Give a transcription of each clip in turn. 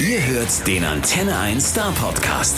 Ihr hört den Antenne 1 Star Podcast.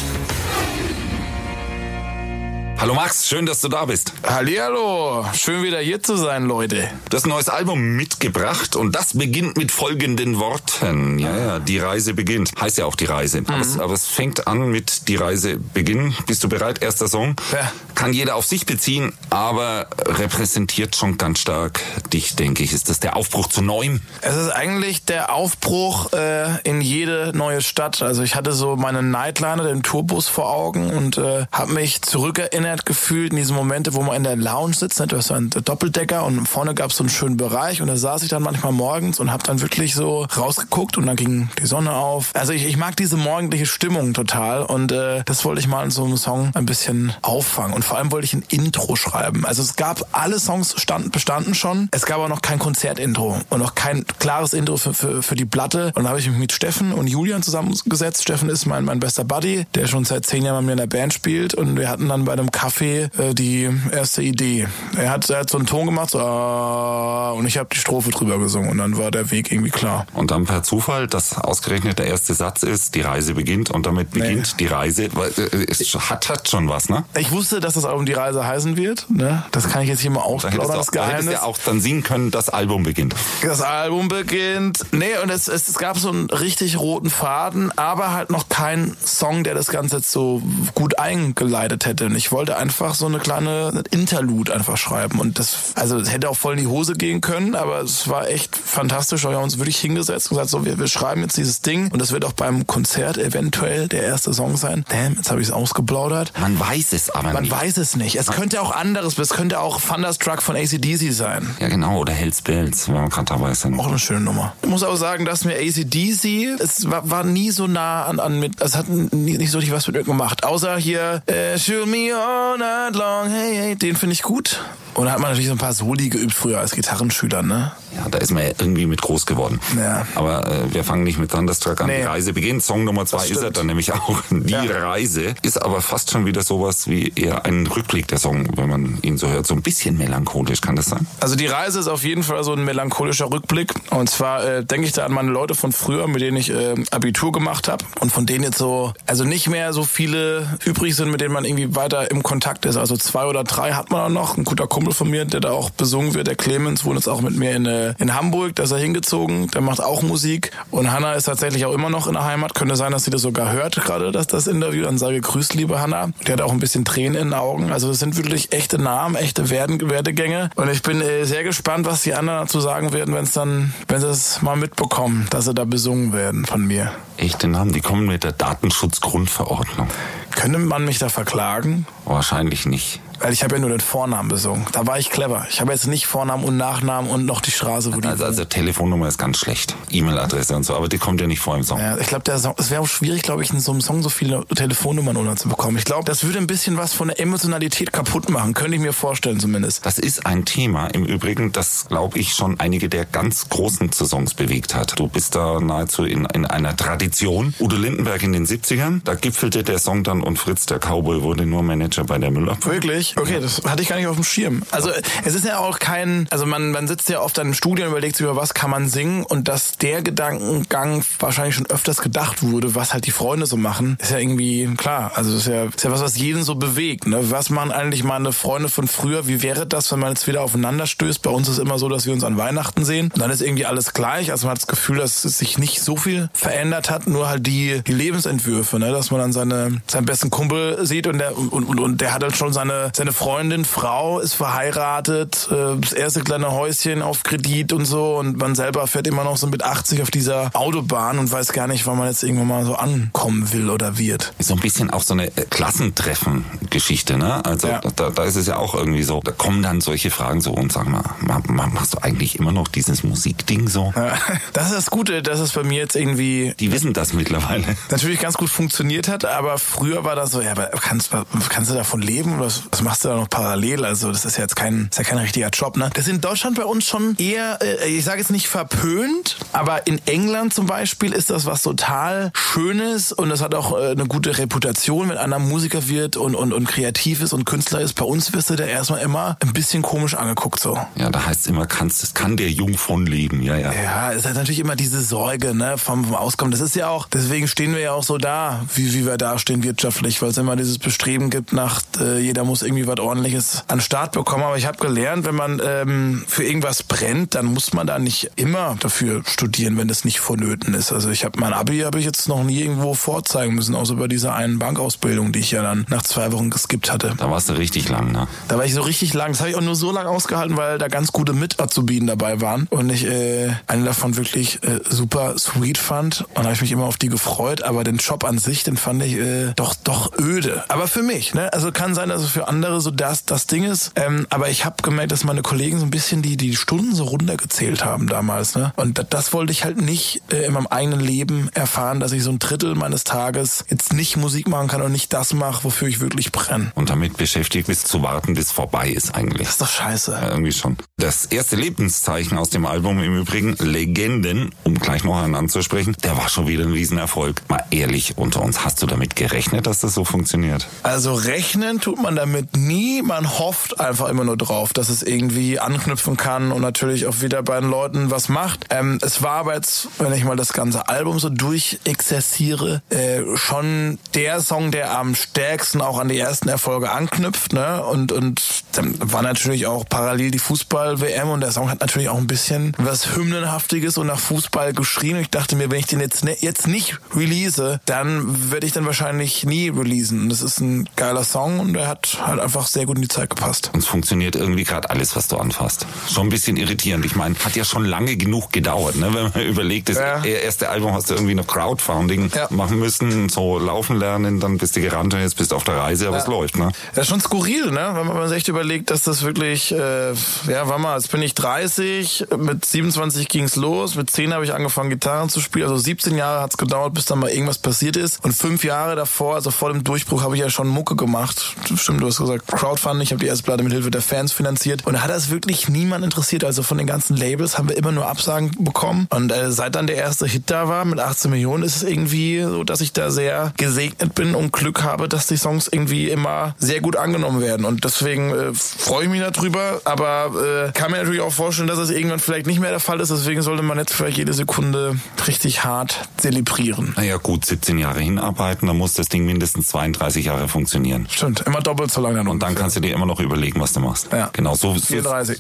Hallo Max, schön, dass du da bist. Hallihallo, schön wieder hier zu sein, Leute. Du hast ein neues Album mitgebracht und das beginnt mit folgenden Worten. Ja, ja, die Reise beginnt. Heißt ja auch die Reise. Aber, es, aber es fängt an mit die Reise beginnen. Bist du bereit? Erster Song. Ja. Kann jeder auf sich beziehen, aber repräsentiert schon ganz stark dich, denke ich. Ist das der Aufbruch zu Neuem? Es ist eigentlich der Aufbruch äh, in jede neue Stadt. Also ich hatte so meine Nightliner, den Tourbus vor Augen und äh, habe mich zurückerinnert gefühlt in diese Momente, wo man in der Lounge sitzt. Ne? Du hast einen Doppeldecker und vorne gab es so einen schönen Bereich und da saß ich dann manchmal morgens und habe dann wirklich so rausgeguckt und dann ging die Sonne auf. Also ich, ich mag diese morgendliche Stimmung total und äh, das wollte ich mal in so einem Song ein bisschen auffangen und vor allem wollte ich ein Intro schreiben. Also es gab alle Songs stand, bestanden schon, es gab aber noch kein Konzertintro und noch kein klares Intro für, für, für die Platte und dann habe ich mich mit Steffen und Julian zusammengesetzt. Steffen ist mein, mein bester Buddy, der schon seit zehn Jahren bei mir in der Band spielt und wir hatten dann bei einem Kaffee äh, die erste Idee. Er hat, er hat so einen Ton gemacht so, ah, und ich habe die Strophe drüber gesungen und dann war der Weg irgendwie klar. Und dann per Zufall, dass ausgerechnet der erste Satz ist, die Reise beginnt und damit beginnt die Reise. Weil, äh, Es hat, hat schon was, ne? Ich wusste, dass das Album Die Reise heißen wird. Ne? Das kann ich jetzt hier mal ausplaudern, du, das auch- da hättest Geheimnis. ja auch dann singen können, das Album beginnt. Das Album beginnt. Nee, und es, es, es gab so einen richtig roten Faden, aber halt noch keinen Song, der das Ganze jetzt so gut eingeleitet hätte. Und ich wollte einfach so eine kleine Interlude einfach schreiben. Und das, also es hätte auch voll in die Hose gehen können, aber es war echt fantastisch. Wir haben uns wirklich hingesetzt und gesagt, so, wir, wir schreiben jetzt dieses Ding und das wird auch beim Konzert eventuell der erste Song sein. Damn, jetzt habe ich es ausgeplaudert. Man weiß es aber Man nicht. weiß es nicht. Es könnte auch anderes, es könnte auch Thunderstruck von ACDC sein. Ja genau, oder Hells Bells, wenn wir gerade dabei sind. Auch eine schöne Nummer. Ich muss auch sagen, dass mir ACDC, es war, war nie so nah an, an mit, es hat nie, nicht so richtig was mit mir gemacht. Außer hier, äh, Shoot me all night long, hey, hey, den finde ich gut. Und da hat man natürlich so ein paar Soli geübt früher als Gitarrenschüler, ne? Ja, da ist man ja irgendwie mit groß geworden. Ja. Aber äh, wir fangen nicht mit Thunderstruck an. Nee. Die Reise beginnt. Song Nummer zwei ist er dann nämlich auch. Die Ja. Reise ist aber fast schon wieder sowas wie eher ein Rückblick der Song, wenn man ihn so hört. So ein bisschen melancholisch, kann das sein? Also die Reise ist auf jeden Fall so ein melancholischer Rückblick. Und zwar äh, denke ich da an meine Leute von früher, mit denen ich äh, Abitur gemacht habe und von denen jetzt so, also nicht mehr so viele übrig sind, mit denen man irgendwie weiter im Kontakt ist. Also zwei oder drei hat man auch noch. Ein guter Kumpel von mir, der da auch besungen wird, der Clemens, wohnt jetzt auch mit mir in, äh, in Hamburg. Da ist er hingezogen, der macht auch Musik. Und Hanna ist tatsächlich auch immer noch in der Heimat. Könnte sein, dass sie das sogar hört, gerade dass das Interview. Dann sage grüßt, liebe Hanna. Die hat auch ein bisschen Tränen in den Augen. Also das sind wirklich echte Namen, echte Werden, Werdegänge. Und ich bin äh, sehr gespannt, was die anderen dazu sagen werden, wenn es dann, wenn sie es mal mitbekommen, dass sie da besungen werden von mir. Echte Namen, die kommen mit der Datenschutzgrundverordnung. Könnte man mich da verklagen? Wahrscheinlich nicht. Weil ich habe ja nur den Vornamen besungen. Da war ich clever. Ich habe jetzt nicht Vornamen und Nachnamen und noch die Straße, wo die Also, also Telefonnummer ist ganz schlecht. E-Mail-Adresse und so, aber die kommt ja nicht vor im Song. Ja, ich glaube, es wäre auch schwierig, glaube ich, in so einem Song so viele Telefonnummern unterzubekommen. Ich glaube, das würde ein bisschen was von der Emotionalität kaputt machen. Könnte ich mir vorstellen zumindest. Das ist ein Thema im Übrigen, das glaube ich schon einige der ganz großen Saisons bewegt hat. Du bist da nahezu in, in einer Tradition. Udo Lindenberg in den 70ern, da gipfelte der Song dann und Fritz der Cowboy wurde nur Manager bei der Müller. Wirklich? Okay, das hatte ich gar nicht auf dem Schirm. Also es ist ja auch kein, also man, man sitzt ja oft dann im Studio und überlegt sich, über was kann man singen und dass der Gedankengang wahrscheinlich schon öfters gedacht wurde, was halt die Freunde so machen, ist ja irgendwie klar. Also ist ja, ist ja was, was jeden so bewegt. Ne? Was machen eigentlich meine Freunde von früher? Wie wäre das, wenn man jetzt wieder aufeinander stößt? Bei uns ist immer so, dass wir uns an Weihnachten sehen und dann ist irgendwie alles gleich. Also man hat das Gefühl, dass es sich nicht so viel verändert hat, nur halt die, die Lebensentwürfe, ne? dass man dann seine, seinen besten Kumpel sieht und der, und, und, und der hat halt schon seine, seine Freundin, Frau, ist verheiratet, äh, das erste kleine Häuschen auf Kredit und so und man selber fährt immer noch so mit 80 auf dieser Autobahn und weiß gar nicht, wann man jetzt irgendwann mal so ankommen will oder wird. So ein bisschen auch so eine äh, Klassentreffen-Geschichte, ne? Also Ja. da, da ist es ja auch irgendwie so, da kommen dann solche Fragen so und sag mal, ma- ma- machst du eigentlich immer noch dieses Musikding so? Ja, Das ist das Gute, dass es bei mir jetzt irgendwie Die wissen das mittlerweile. natürlich ganz gut funktioniert hat, aber früher früher war das so, ja, aber kannst, kannst du davon leben? Was, was machst du da noch parallel? Also das ist ja jetzt kein, ist ja kein richtiger Job, ne? Das ist in Deutschland bei uns schon eher, äh, ich sage jetzt nicht verpönt, aber in England zum Beispiel ist das was total Schönes und das hat auch äh, eine gute Reputation, wenn einer Musiker wird und, und, und kreativ ist und Künstler ist. Bei uns wirst du da erstmal immer ein bisschen komisch angeguckt so. Ja, da heißt es immer, kannst, es kann der Jung von leben, ja, ja. Ja, es hat natürlich immer diese Sorge, ne, vom, vom Auskommen. Das ist ja auch, deswegen stehen wir ja auch so da, wie, wie wir da stehen wirtschaftlich, weil es immer dieses Bestreben gibt nach, äh, jeder muss irgendwie was ordentliches an Start bekommen. Aber ich habe gelernt, wenn man ähm, für irgendwas brennt, dann muss man da nicht immer dafür studieren, wenn es nicht vonnöten ist. Also ich habe mein Abi habe ich jetzt noch nie irgendwo vorzeigen müssen, außer bei dieser einen Bankausbildung, die ich ja dann nach zwei Wochen geskippt hatte. Da warst du richtig lang, ne? Da war ich so richtig lang. Das habe ich auch nur so lange ausgehalten, weil da ganz gute Mit-Azubinen dabei waren und ich äh, eine davon wirklich äh, super sweet fand und habe ich mich immer auf die gefreut. Aber den Job an sich, den fand ich äh, doch doch öde. Aber für mich, ne? Also kann sein, dass es für andere so das das Ding ist. Ähm, aber ich habe gemerkt, dass meine Kollegen so ein bisschen die die Stunden so runtergezählt haben damals, ne? Und das, das wollte ich halt nicht äh, in meinem eigenen Leben erfahren, dass ich so ein Drittel meines Tages jetzt nicht Musik machen kann und nicht das mache, wofür ich wirklich brenne. Und damit beschäftigt bist zu warten, bis vorbei ist eigentlich. Das ist doch scheiße. Ja, irgendwie schon. Das erste Lebenszeichen aus dem Album im Übrigen, Legenden, um gleich noch einen anzusprechen, der war schon wieder ein Riesenerfolg. Mal ehrlich unter uns, hast du damit gerechnet, dass das so funktioniert? Also rechnen tut man damit nie. Man hofft einfach immer nur drauf, dass es irgendwie anknüpfen kann und natürlich auch wieder bei den Leuten was macht. Ähm, es war aber jetzt, wenn ich mal das ganze Album so durchexerziere, äh, schon der Song, der am stärksten auch an die ersten Erfolge anknüpft. Ne? Und, und dann war natürlich auch parallel die Fußball-WM und der Song hat natürlich auch ein bisschen was Hymnenhaftiges und nach Fußball geschrien. Und ich dachte mir, wenn ich den jetzt, ne, jetzt nicht release, dann werde ich dann wahrscheinlich nie releasen. Und das ist ein geiler Song und der hat halt einfach sehr gut in die Zeit gepasst. Und es funktioniert irgendwie gerade alles, was du anfasst. Schon ein bisschen irritierend. Ich meine, hat ja schon lange genug gedauert, ne? wenn man überlegt, das Ja. erste Album hast du irgendwie noch Crowdfunding Ja. machen müssen, so laufen lernen, dann bist du gerannt und jetzt bist du auf der Reise, aber es läuft. Ne? Das ist schon skurril, ne? Wenn man sich echt überlegt, dass das wirklich, äh, ja, warte mal, jetzt bin ich 30, mit 27 ging's los, mit 10 habe ich angefangen Gitarren zu spielen, also 17 Jahre hat's gedauert, bis dann mal irgendwas passiert ist und fünf Jahre davor, also vor dem Durchbruch, habe ich ja schon Mucke gemacht. Stimmt, du hast gesagt, Crowdfunding, ich habe die erste Platte mit Hilfe der Fans finanziert und da hat das wirklich niemand interessiert, also von den ganzen Labels haben wir immer nur Absagen bekommen und äh, seit dann der erste Hit da war mit 18 Millionen, ist es irgendwie so, dass ich da sehr gesegnet bin und Glück habe, dass die Songs irgendwie immer sehr gut angenommen werden. Und deswegen äh, freue ich mich darüber, aber äh, kann mir natürlich auch vorstellen, dass es irgendwann vielleicht nicht mehr der Fall ist. Deswegen sollte man jetzt vielleicht jede Sekunde richtig hart zelebrieren. Naja gut, 17 Jahre hinarbeiten, dann muss das Ding mindestens 32 Jahre funktionieren. Stimmt, immer doppelt so lange. Und dann kannst du dir immer noch überlegen, was du machst. Ja. Genau, so. so 34.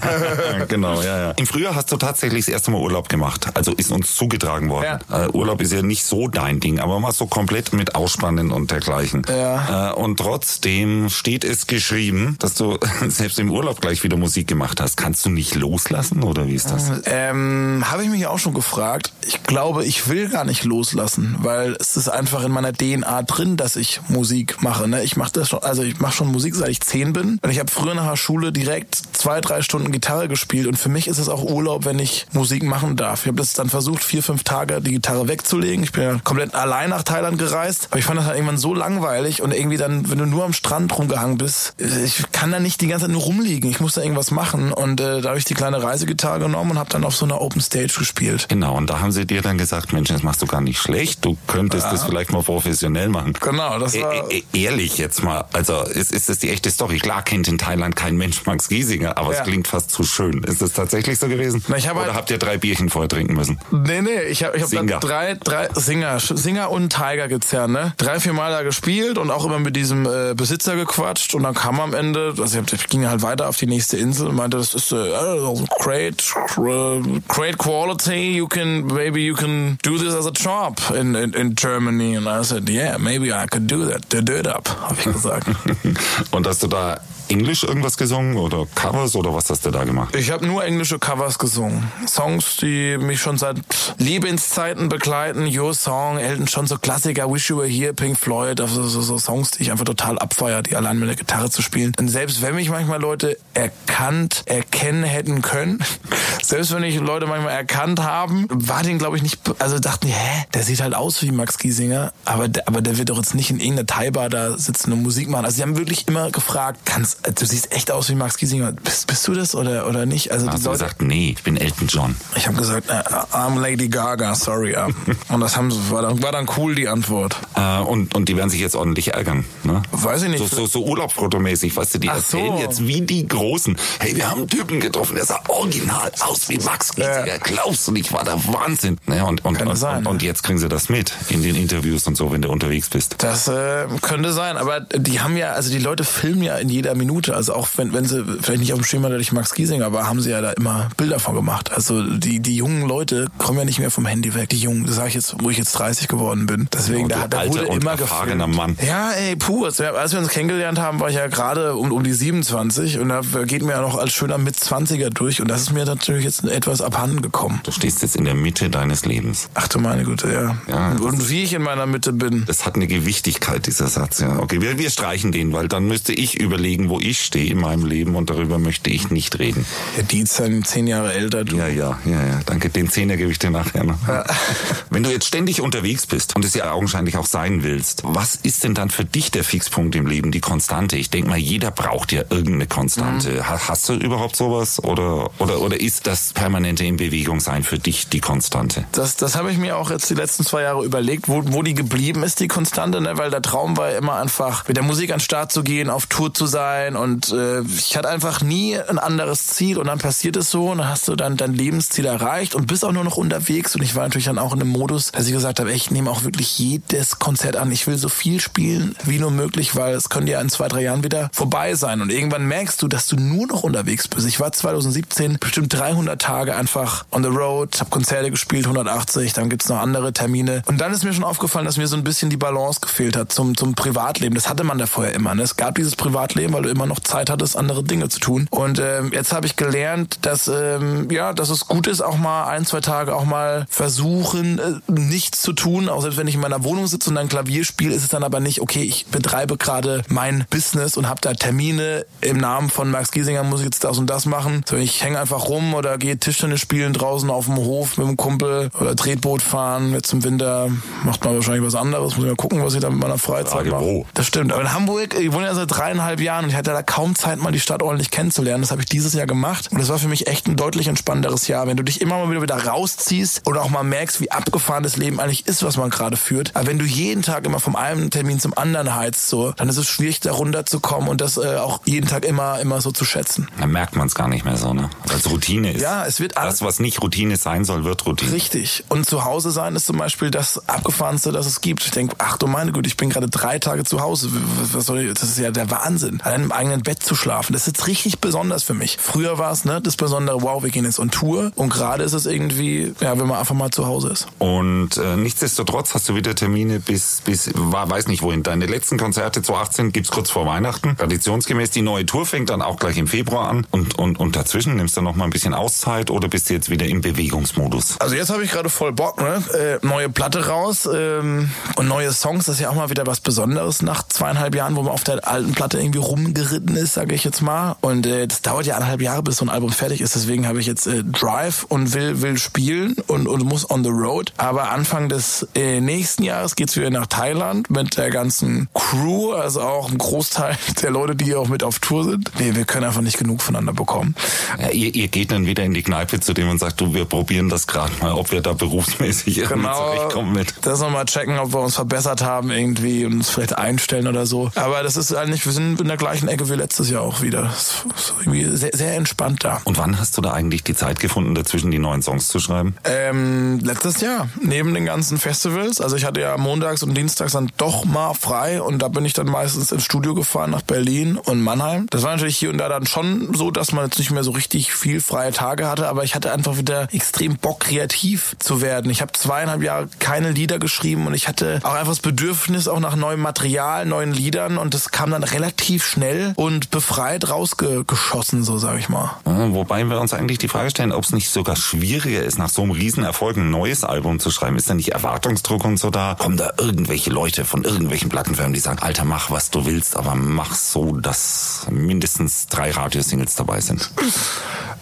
genau, ja, ja. Im Frühjahr hast du tatsächlich das erste Mal Urlaub gemacht. Also ist uns zugetragen worden. Äh, Urlaub ist ja nicht so dein Ding, aber mal so komplett mit Ausspannen und dergleichen. Ja. Äh, und trotzdem steht es geschrieben, dass du selbst im Urlaub gleich wieder Musik gemacht hast. Kannst du nicht loslassen oder wie ist das? Ähm, habe ich mich auch schon gefragt. Ich glaube, ich will gar nicht loslassen, weil es ist einfach in meiner DNA drin, dass ich Musik mache. Ne? Ich mache das schon, also ich mache schon Musik, seit ich zehn bin. Und ich habe früher nach der Schule direkt zwei, drei Stunden Gitarre gespielt. Und für mich ist es auch Urlaub, wenn ich Musik machen darf. Ich habe das dann versucht, vier, fünf Tage die Gitarre wegzulegen. Ich bin ja komplett allein nach Thailand gereist. Aber ich fand das halt irgendwann so langweilig und irgendwie dann, wenn du nur am Strand rumgehangen bist, ich kann da nicht die ganze Zeit nur rumliegen. Ich muss da irgendwas machen. Und äh, da habe ich die kleine Reisegitarre genommen und habe dann auf so einer Open Stage gespielt. Genau, und da haben sie dir dann gesagt, Mensch, das machst du gar nicht schlecht, du könntest das vielleicht mal professionell machen. Genau, das war... E e ehrlich jetzt mal, also ist, ist das die echte Story? Klar kennt in Thailand kein Mensch Max Giesinger, aber Ja. es klingt fast zu schön. Ist das tatsächlich so gewesen? Na, ich hab Oder halt- habt ihr drei Bierchen vorher trinken müssen? Nee, nee, ich habe ich hab dann drei, drei Singer, Singer und Tiger ja, ne? Drei, vier Mal da gespielt und auch immer mit diesem äh, Besitzer gequatscht und dann kam am Ende, also ich, ging halt weiter auf die nächste Insel und meinte, das ist äh, also great, uh, great quality, you can, maybe you can do this as a job in, in, in Germany. And I said, yeah, maybe I could do that, do it up, habe ich gesagt. und dass du da Englisch irgendwas gesungen oder Covers oder was hast du da gemacht? Ich habe nur englische Covers gesungen. Songs, die mich schon seit Lebenszeiten begleiten. Your Song, Elton schon so Klassiker, Wish You Were Here, Pink Floyd, also so, so Songs, die ich einfach total abfeier, die allein mit der Gitarre zu spielen. Und selbst wenn mich manchmal Leute erkannt, erkennen hätten können, selbst wenn ich Leute manchmal erkannt haben, war den glaube ich nicht, also dachten die, hä, der sieht halt aus wie Max Giesinger, aber der, aber der wird doch jetzt nicht in irgendeiner Thai-Bar da sitzen und Musik machen. Also sie haben wirklich immer gefragt, kannst, du siehst echt aus wie Max Giesinger. Bist, bist du das oder, oder nicht? Also Hast die Leute, gesagt, nee, ich bin Elton John. Ich habe gesagt, äh, I'm Lady Gaga, sorry. und das haben, war, dann, war dann cool, die Antwort. Äh, und, und die werden sich jetzt ordentlich ärgern, ne? Weiß ich nicht. So, so, so Urlaubsfotomäßig, weißt du, die Ach erzählen so. jetzt wie die Großen. Hey, wir haben einen Typen getroffen, der sah original aus wie Max Giesinger. Ja. Glaubst du nicht, war der Wahnsinn. Ne? Und, und, und, sein, und, jetzt kriegen sie das mit in den Interviews und so, wenn du unterwegs bist. Das äh, könnte sein, aber die haben ja, also die Leute filmen ja in jeder Minute, also auch wenn, wenn sie vielleicht nicht auf dem Schema durch Max Giesinger war, haben sie ja da immer Bilder von gemacht. Also die, die jungen Leute kommen ja nicht mehr vom Handy weg. Die Jungen, das sage ich jetzt, wo ich jetzt 30 geworden bin. Deswegen, ja, da, da wurde und immer gefilmt. Mann. Ja, ey, puh, als wir, als wir uns kennengelernt haben, war ich ja gerade um, um die 27 und da geht mir ja noch als schöner Mit-20er durch und das ist mir natürlich jetzt etwas abhanden gekommen. Du stehst jetzt in der Mitte deines Lebens. Ach du meine Güte, ja. ja und wie ich in meiner Mitte bin. Das hat eine Gewichtigkeit, dieser Satz, ja. Okay, wir, wir streichen den, weil dann müsste ich überlegen, wo ich stehe in meinem Leben und darüber möchte ich nicht reden. Ja, die ist dann zehn Jahre älter. Du. Ja, ja, ja, ja. Danke, den Zehner gebe ich dir nachher noch. Wenn du jetzt ständig unterwegs bist und es ja augenscheinlich auch sein willst, was ist denn dann für dich der Fixpunkt im Leben, die Konstante? Ich denke mal, jeder braucht ja irgendeine Konstante. Mhm. Hast du überhaupt sowas oder, oder, oder ist das permanente in Bewegung sein für dich die Konstante? Das, das habe ich mir auch jetzt die letzten zwei Jahre überlegt, wo, wo die geblieben ist, die Konstante, ne? weil der Traum war ja immer einfach, mit der Musik an den Start zu gehen, auf Tour zu sein und äh, ich hatte einfach nie ein anderes Ziel und dann passiert es so und dann hast du dann dein Lebensziel erreicht und bist auch nur noch unterwegs und ich war natürlich dann auch in einem Modus, dass ich gesagt habe, ich nehme auch wirklich jedes Konzert an. Ich will so viel spielen wie nur möglich, weil es könnte ja in zwei, drei Jahren wieder vorbei sein und irgendwann merkst du, dass du nur noch unterwegs bist. Ich war 2017 bestimmt 300 Tage einfach on the road, habe Konzerte gespielt, 180, dann gibt's noch andere Termine und dann ist mir schon aufgefallen, dass mir so ein bisschen die Balance gefehlt hat zum, zum Privatleben. Das hatte man da vorher immer. Ne? Es gab dieses Privatleben, weil du immer noch Zeit hattest, andere Dinge zu tun. Und ähm, jetzt habe ich gelernt, dass ähm, ja, dass es gut ist, auch mal ein, zwei Tage auch mal versuchen, äh, nichts zu tun. Auch selbst wenn ich in meiner Wohnung sitze und ein Klavier spiele, ist es dann aber nicht, okay, ich betreibe gerade mein Business und habe da Termine im Namen von Max Giesinger, muss ich jetzt das und das machen. So, ich hänge einfach rum oder gehe Tischtennis spielen draußen auf dem Hof mit dem Kumpel oder Tretboot fahren. Jetzt im Winter macht man wahrscheinlich was anderes. Muss ich mal gucken, was ich da mit meiner Freizeit mache. Das stimmt. Aber in Hamburg, ich wohne ja seit dreieinhalb Jahren und ich hatte da kaum Zeit, mal die Stadt ordentlich kennenzulernen. Das habe ich dieses Jahr gemacht. Und das war für mich echt ein deutlich entspannteres Jahr. Wenn du dich immer mal wieder, wieder rausziehst und auch mal merkst, wie abgefahren das Leben eigentlich ist, was man gerade führt. Aber wenn du jeden Tag immer vom einen Termin zum anderen heizt, so, dann ist es schwierig, da runterzukommen und das äh, auch jeden Tag immer, immer so zu schätzen. Dann merkt man es gar nicht mehr so, ne? Als Routine ist. Ja, es wird Das, was nicht Routine sein soll, wird Routine. Richtig. Und zu Hause sein ist zum Beispiel das abgefahrenste, das es gibt. Ich denke, ach du meine Güte, ich bin gerade drei Tage zu Hause. Was soll ich, das ist ja der Wahnsinn. Allein im eigenen Bett zu schlafen, das ist jetzt richtig besonders für mich. Früher war es ne, das Besondere, wow, wir gehen jetzt on Tour. Und gerade ist es irgendwie, ja, wenn man einfach mal zu Hause ist. Und äh, nichtsdestotrotz hast du wieder Termine bis, bis, war, weiß nicht wohin. Deine letzten Konzerte 2018 gibt's kurz vor Weihnachten. Traditionsgemäß die neue Tour fängt dann auch gleich im Februar an. Und, und, und dazwischen nimmst du noch mal ein bisschen Auszeit oder bist du jetzt wieder im Bewegungsmodus? Also jetzt habe ich gerade voll Bock, ne? Äh, neue Platte raus ähm, und neue Songs. Das ist ja auch mal wieder was Besonderes nach zweieinhalb Jahren, wo man auf der alten Platte irgendwie rumgeritten ist, sage ich jetzt mal. Und äh, das dauert ja eineinhalb Jahre, bis so ein Album fertig ist. Deswegen habe ich jetzt äh, Drive und will will spielen und, und muss on the road. Aber Anfang des äh, nächsten Jahres geht's wieder nach Thailand mit der ganzen Crew, also auch ein Großteil der Leute, die auch mit auf Tour sind. Wir, wir können einfach nicht genug voneinander bekommen. Ja, ihr, ihr geht dann wieder in die Kneipe zu dem und sagt, du, wir probieren das gerade mal, ob wir da berufsmäßig irgendwie genau, zurechtkommen mit. Das nochmal checken, ob wir uns verbessert haben irgendwie und uns vielleicht einstellen oder so. Aber das ist eigentlich, wir sind in der gleichen Ecke wie letztes Jahr auch wieder. Das ist irgendwie sehr, sehr entspannt da. Und wann hast du da eigentlich die Zeit gefunden, dazwischen die neuen Songs zu schreiben? Ähm, letztes Jahr, neben den ganzen Festivals. Also ich hatte ja montags und dienstags dann doch mal frei und da bin ich dann meistens ins Studio gefahren nach Berlin und Mannheim. Das war natürlich hier und da dann schon so, dass man jetzt nicht mehr so richtig viel freie Tage hatte, aber ich hatte einfach wieder extrem Bock, kreativ zu werden. Ich habe zweieinhalb Jahre keine Lieder geschrieben und ich hatte auch einfach das Bedürfnis auch nach neuem Material, neuen Liedern und das kam dann relativ schnell und befreit rausgeschossen, so sage ich mal. wobei wir uns eigentlich die Frage stellen, ob es nicht sogar schwieriger ist, nach so einem Riesenerfolg ein neues Album zu schreiben. Ist da nicht Erwartungsdruck und so da? Kommen da irgendwelche Leute von irgendwelchen Plattenfirmen, die sagen, Alter, mach was du willst, aber mach so, dass mindestens drei Radiosingles dabei sind?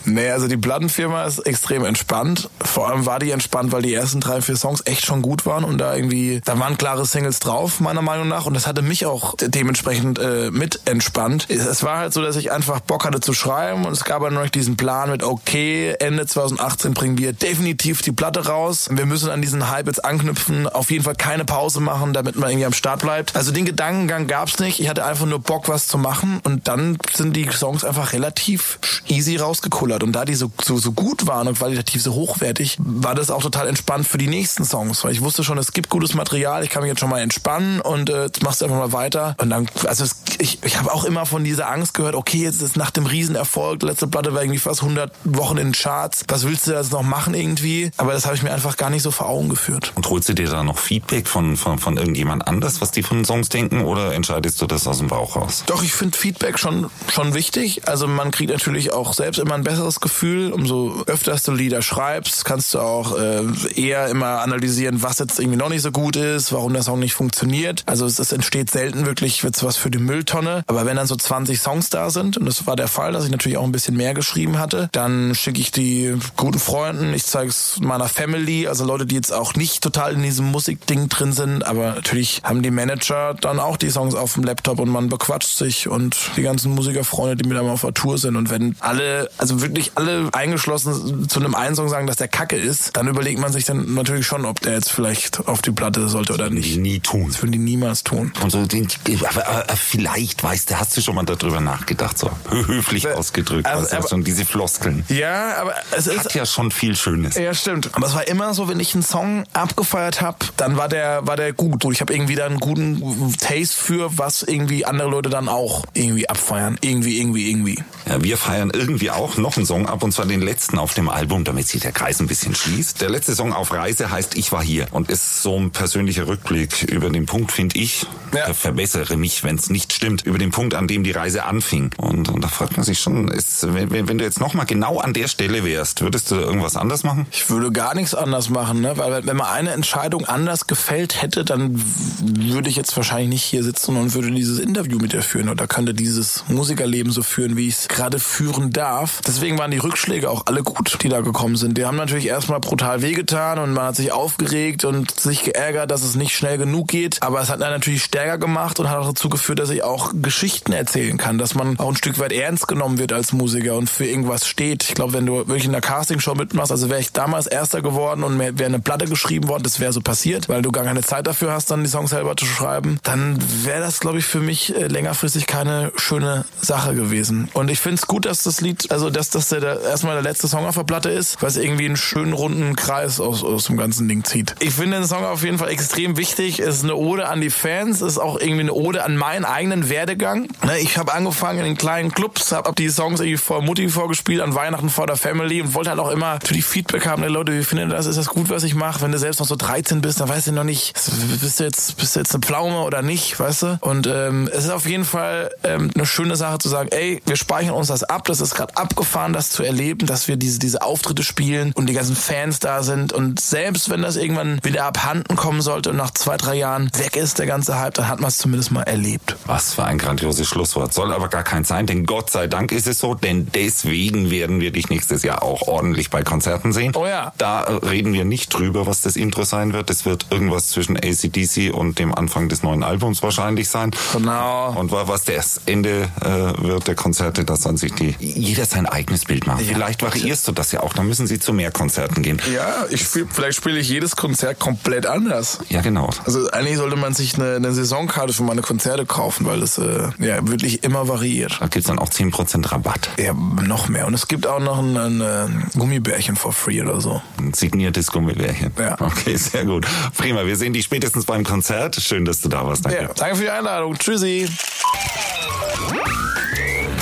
Nee, also die Plattenfirma ist extrem entspannt. Vor allem war die entspannt, weil die ersten drei, vier Songs echt schon gut waren und da irgendwie, da waren klare Singles drauf, meiner Meinung nach. Und das hatte mich auch dementsprechend äh, mit entspannt. Es war halt so, dass ich einfach Bock hatte zu schreiben und es gab dann noch diesen Plan mit, okay, Ende 2018 bringen wir definitiv die Platte raus. Wir müssen an diesen Hype jetzt anknüpfen, auf jeden Fall keine Pause machen, damit man irgendwie am Start bleibt. Also den Gedankengang gab's nicht. Ich hatte einfach nur Bock, was zu machen und dann sind die Songs einfach relativ easy rausgekullert geschauspielert. Und da die so, so, so gut waren und qualitativ so hochwertig, war das auch total entspannt für die nächsten Songs. Weil ich wusste schon, es gibt gutes Material, ich kann mich jetzt schon mal entspannen und äh, jetzt machst du einfach mal weiter. Und dann, also es, ich, ich habe auch immer von dieser Angst gehört, okay, jetzt ist nach dem Riesenerfolg, letzte Platte war irgendwie fast 100 Wochen in den Charts. Was willst du jetzt noch machen irgendwie? Aber das habe ich mir einfach gar nicht so vor Augen geführt. Und holst du dir da noch Feedback von, von, von irgendjemand anders, was die von den Songs denken oder entscheidest du das aus dem Bauch raus? Doch, ich finde Feedback schon, schon wichtig. Also man kriegt natürlich auch selbst immer ein besseres besseres Gefühl. Umso öfter du Lieder schreibst, kannst du auch äh, eher immer analysieren, was jetzt irgendwie noch nicht so gut ist, warum der Song nicht funktioniert. Also es, es entsteht selten wirklich jetzt was für die Mülltonne. Aber wenn dann so 20 Songs da sind, und das war der Fall, dass ich natürlich auch ein bisschen mehr geschrieben hatte, dann schicke ich die guten Freunden, ich zeige es meiner Family, also Leute, die jetzt auch nicht total in diesem Musikding drin sind, aber natürlich haben die Manager dann auch die Songs auf dem Laptop und man bequatscht sich und die ganzen Musikerfreunde, die mit einem auf der Tour sind und wenn alle, also wirklich alle eingeschlossen zu einem einen Song sagen, dass der Kacke ist, dann überlegt man sich dann natürlich schon, ob der jetzt vielleicht auf die Platte sollte oder nicht. Nie tun. Das würden die niemals tun. Und so, aber, aber vielleicht, weißt du, hast du schon mal darüber nachgedacht, so höflich ausgedrückt, also, du, schon diese Floskeln. Ja, aber es ist... Hat ja schon viel Schönes. Ja, stimmt. Aber es war immer so, wenn ich einen Song abgefeiert habe, dann war der, war der gut. Ich habe irgendwie da einen guten Taste für, was irgendwie andere Leute dann auch irgendwie abfeiern. Irgendwie, irgendwie, irgendwie. Ja, wir feiern irgendwie auch noch einen Song ab und zwar den letzten auf dem Album, damit sich der Kreis ein bisschen schließt. Der letzte Song auf Reise heißt Ich war hier und ist so ein persönlicher Rückblick über den Punkt, finde ich, ja. verbessere mich, wenn es nicht stimmt, über den Punkt, an dem die Reise anfing. Und, und da fragt man sich schon, ist, wenn, wenn du jetzt nochmal genau an der Stelle wärst, würdest du irgendwas anders machen? Ich würde gar nichts anders machen, ne? weil wenn man eine Entscheidung anders gefällt hätte, dann würde ich jetzt wahrscheinlich nicht hier sitzen und würde dieses Interview mit dir führen oder könnte dieses Musikerleben so führen, wie ich es gerade führen darf. Deswegen waren die Rückschläge auch alle gut, die da gekommen sind. Die haben natürlich erstmal brutal wehgetan und man hat sich aufgeregt und sich geärgert, dass es nicht schnell genug geht. Aber es hat dann natürlich stärker gemacht und hat auch dazu geführt, dass ich auch Geschichten erzählen kann, dass man auch ein Stück weit ernst genommen wird als Musiker und für irgendwas steht. Ich glaube, wenn du wirklich in der Castingshow mitmachst, also wäre ich damals Erster geworden und wäre eine Platte geschrieben worden, das wäre so passiert, weil du gar keine Zeit dafür hast, dann die Songs selber zu schreiben, dann wäre das, glaube ich, für mich äh, längerfristig keine schöne Sache gewesen. Und ich finde es gut, dass das Lied, also dass, dass der erstmal der letzte Song auf der Platte ist, was irgendwie einen schönen runden Kreis aus, aus dem ganzen Ding zieht. Ich finde den Song auf jeden Fall extrem wichtig. Es ist eine Ode an die Fans, ist auch irgendwie eine Ode an meinen eigenen Werdegang. Ne, ich habe angefangen in den kleinen Clubs, habe die Songs irgendwie vor Mutti vorgespielt, an Weihnachten vor der Family und wollte halt auch immer für die Feedback haben, Leute, wie findet das? Ist das gut, was ich mache? Wenn du selbst noch so 13 bist, dann weißt du noch nicht, bist du jetzt, bist du jetzt eine Pflaume oder nicht, weißt du? Und ähm, es ist auf jeden Fall ähm, eine schöne Sache zu sagen, ey, wir speichern uns das ab, das ist gerade abgefahren, das zu erleben, dass wir diese, diese Auftritte spielen und die ganzen Fans da sind. Und selbst wenn das irgendwann wieder abhanden kommen sollte und nach zwei, drei Jahren weg ist, der ganze Hype, dann hat man es zumindest mal erlebt. Was für ein grandioses Schlusswort. Soll aber gar kein sein, denn Gott sei Dank ist es so, denn deswegen werden wir dich nächstes Jahr auch ordentlich bei Konzerten sehen. Oh ja. Da reden wir nicht drüber, was das Intro sein wird. Es wird irgendwas zwischen ACDC und dem Anfang des neuen Albums wahrscheinlich sein. Genau. Und was das Ende äh, wird der Konzerte, das an sich die jeder sein eigenes Erlebnisbild machen. Vielleicht variierst du das ja auch. Dann müssen sie zu mehr Konzerten gehen. Ja, ich spiel, vielleicht spiele ich jedes Konzert komplett anders. Ja, genau. Also eigentlich sollte man sich eine, eine Saisonkarte für meine Konzerte kaufen, weil es äh, ja wirklich immer variiert. Da gibt's dann auch 10% Rabatt. Ja, noch mehr. Und es gibt auch noch ein, ein, ein Gummibärchen for free oder so. Ein signiertes Gummibärchen. Ja. Okay, sehr gut. Prima, wir sehen dich spätestens beim Konzert. Schön, dass du da warst. Danke. Ja, danke für die Einladung. Tschüssi.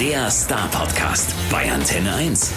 Der Star Podcast bei Antenne 1.